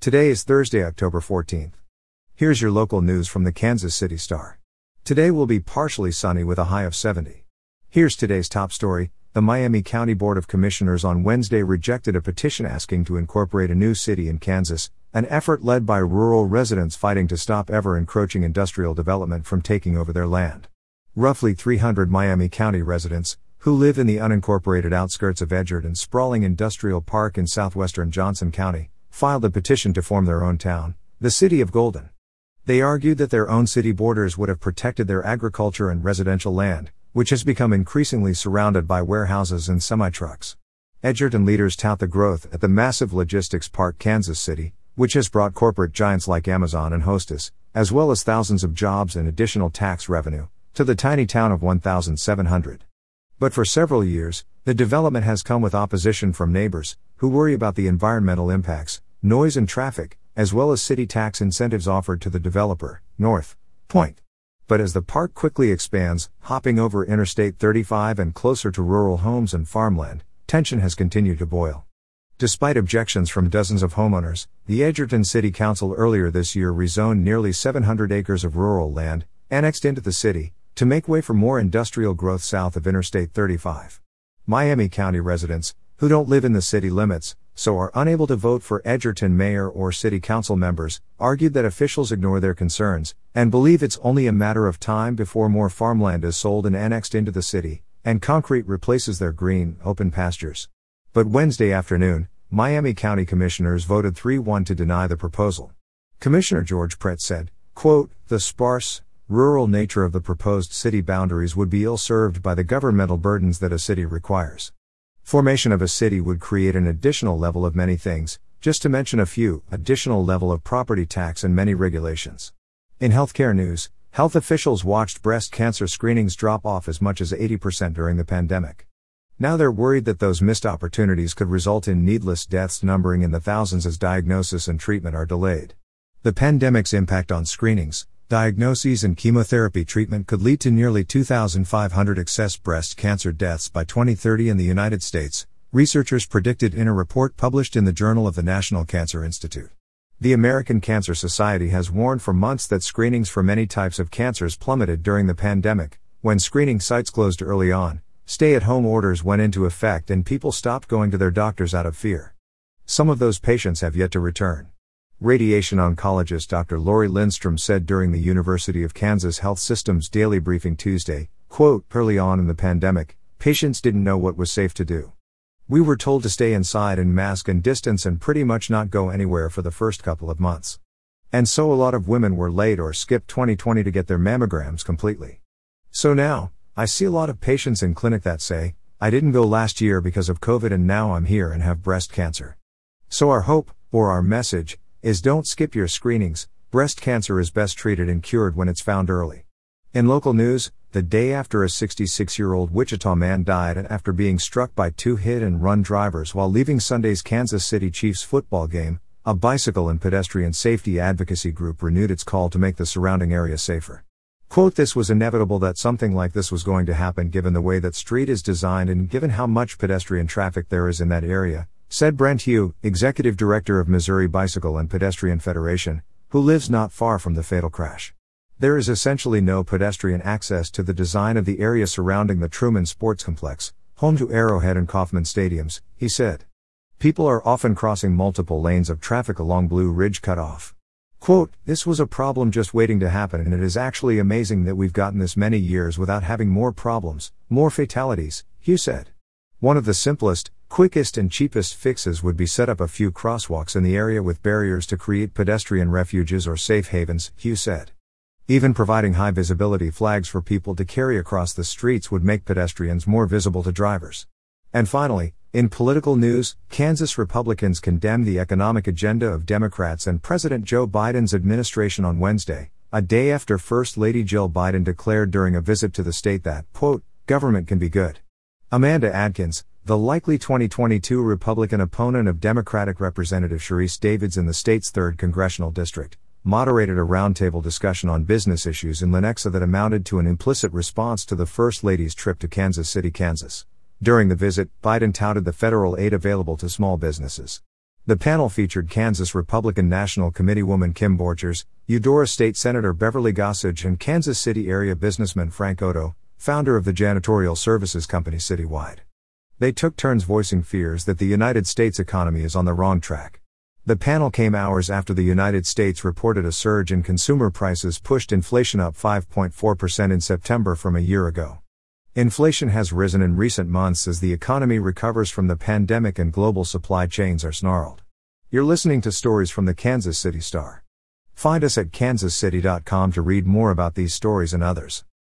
Today is Thursday, October 14th. Here's your local news from the Kansas City Star. Today will be partially sunny with a high of 70. Here's today's top story. The Miami County Board of Commissioners on Wednesday rejected a petition asking to incorporate a new city in Kansas, an effort led by rural residents fighting to stop ever encroaching industrial development from taking over their land. Roughly 300 Miami County residents, who live in the unincorporated outskirts of Edgerton's sprawling industrial park in southwestern Johnson County, filed a petition to form their own town, the city of Golden. They argued that their own city borders would have protected their agriculture and residential land, which has become increasingly surrounded by warehouses and semi trucks. Edgerton leaders tout the growth at the massive logistics park Kansas City, which has brought corporate giants like Amazon and Hostess, as well as thousands of jobs and additional tax revenue, to the tiny town of 1,700. But for several years, the development has come with opposition from neighbors, who worry about the environmental impacts, noise and traffic, as well as city tax incentives offered to the developer, North Point. But as the park quickly expands, hopping over Interstate 35 and closer to rural homes and farmland, tension has continued to boil. Despite objections from dozens of homeowners, the Edgerton City Council earlier this year rezoned nearly 700 acres of rural land, annexed into the city, to make way for more industrial growth south of Interstate 35. Miami County residents, who don't live in the city limits, so are unable to vote for Edgerton mayor or city council members, argued that officials ignore their concerns, and believe it's only a matter of time before more farmland is sold and annexed into the city, and concrete replaces their green, open pastures. But Wednesday afternoon, Miami County commissioners voted 3 1 to deny the proposal. Commissioner George Pratt said, quote, The sparse, rural nature of the proposed city boundaries would be ill served by the governmental burdens that a city requires. Formation of a city would create an additional level of many things, just to mention a few, additional level of property tax and many regulations. In healthcare news, health officials watched breast cancer screenings drop off as much as 80% during the pandemic. Now they're worried that those missed opportunities could result in needless deaths numbering in the thousands as diagnosis and treatment are delayed. The pandemic's impact on screenings, diagnoses and chemotherapy treatment could lead to nearly 2,500 excess breast cancer deaths by 2030 in the United States, researchers predicted in a report published in the Journal of the National Cancer Institute. The American Cancer Society has warned for months that screenings for many types of cancers plummeted during the pandemic, when screening sites closed early on, stay at home orders went into effect, and people stopped going to their doctors out of fear. Some of those patients have yet to return. Radiation oncologist Dr. Lori Lindstrom said during the University of Kansas Health System's daily briefing Tuesday, quote, early on in the pandemic, patients didn't know what was safe to do. We were told to stay inside and mask and distance and pretty much not go anywhere for the first couple of months. And so a lot of women were late or skipped 2020 to get their mammograms completely. So now, I see a lot of patients in clinic that say, I didn't go last year because of COVID and now I'm here and have breast cancer. So our hope, or our message, is don't skip your screenings. Breast cancer is best treated and cured when it's found early. In local news, the day after a 66 year old Wichita man died after being struck by two hit and run drivers while leaving Sunday's Kansas City Chiefs football game, a bicycle and pedestrian safety advocacy group renewed its call to make the surrounding area safer. Quote, this was inevitable that something like this was going to happen given the way that street is designed and given how much pedestrian traffic there is in that area, said Brent Hugh, executive director of Missouri Bicycle and Pedestrian Federation, who lives not far from the fatal crash. There is essentially no pedestrian access to the design of the area surrounding the Truman Sports Complex, home to Arrowhead and Kauffman stadiums, he said. People are often crossing multiple lanes of traffic along Blue Ridge Cutoff. Quote, This was a problem just waiting to happen, and it is actually amazing that we've gotten this many years without having more problems, more fatalities, Hugh said. One of the simplest, quickest and cheapest fixes would be set up a few crosswalks in the area with barriers to create pedestrian refuges or safe havens, Hugh said. Even providing high visibility flags for people to carry across the streets would make pedestrians more visible to drivers. And finally, in political news, Kansas Republicans condemned the economic agenda of Democrats and President Joe Biden's administration on Wednesday, a day after First Lady Jill Biden declared during a visit to the state that, quote, government can be good. Amanda Adkins, the likely 2022 Republican opponent of Democratic Representative Sharice Davids in the state's 3rd congressional district, moderated a roundtable discussion on business issues in Lenexa that amounted to an implicit response to the First Lady's trip to Kansas City, Kansas. During the visit, Biden touted the federal aid available to small businesses. The panel featured Kansas Republican National Committee woman Kim Borchers, Eudora State Senator Beverly Gossage, and Kansas City area businessman Frank Otto, founder of the janitorial services company Citywide. They took turns voicing fears that the United States economy is on the wrong track. The panel came hours after the United States reported a surge in consumer prices pushed inflation up 5.4% in September from a year ago. Inflation has risen in recent months as the economy recovers from the pandemic and global supply chains are snarled. You're listening to stories from the Kansas City Star. Find us at kansascity.com to read more about these stories and others.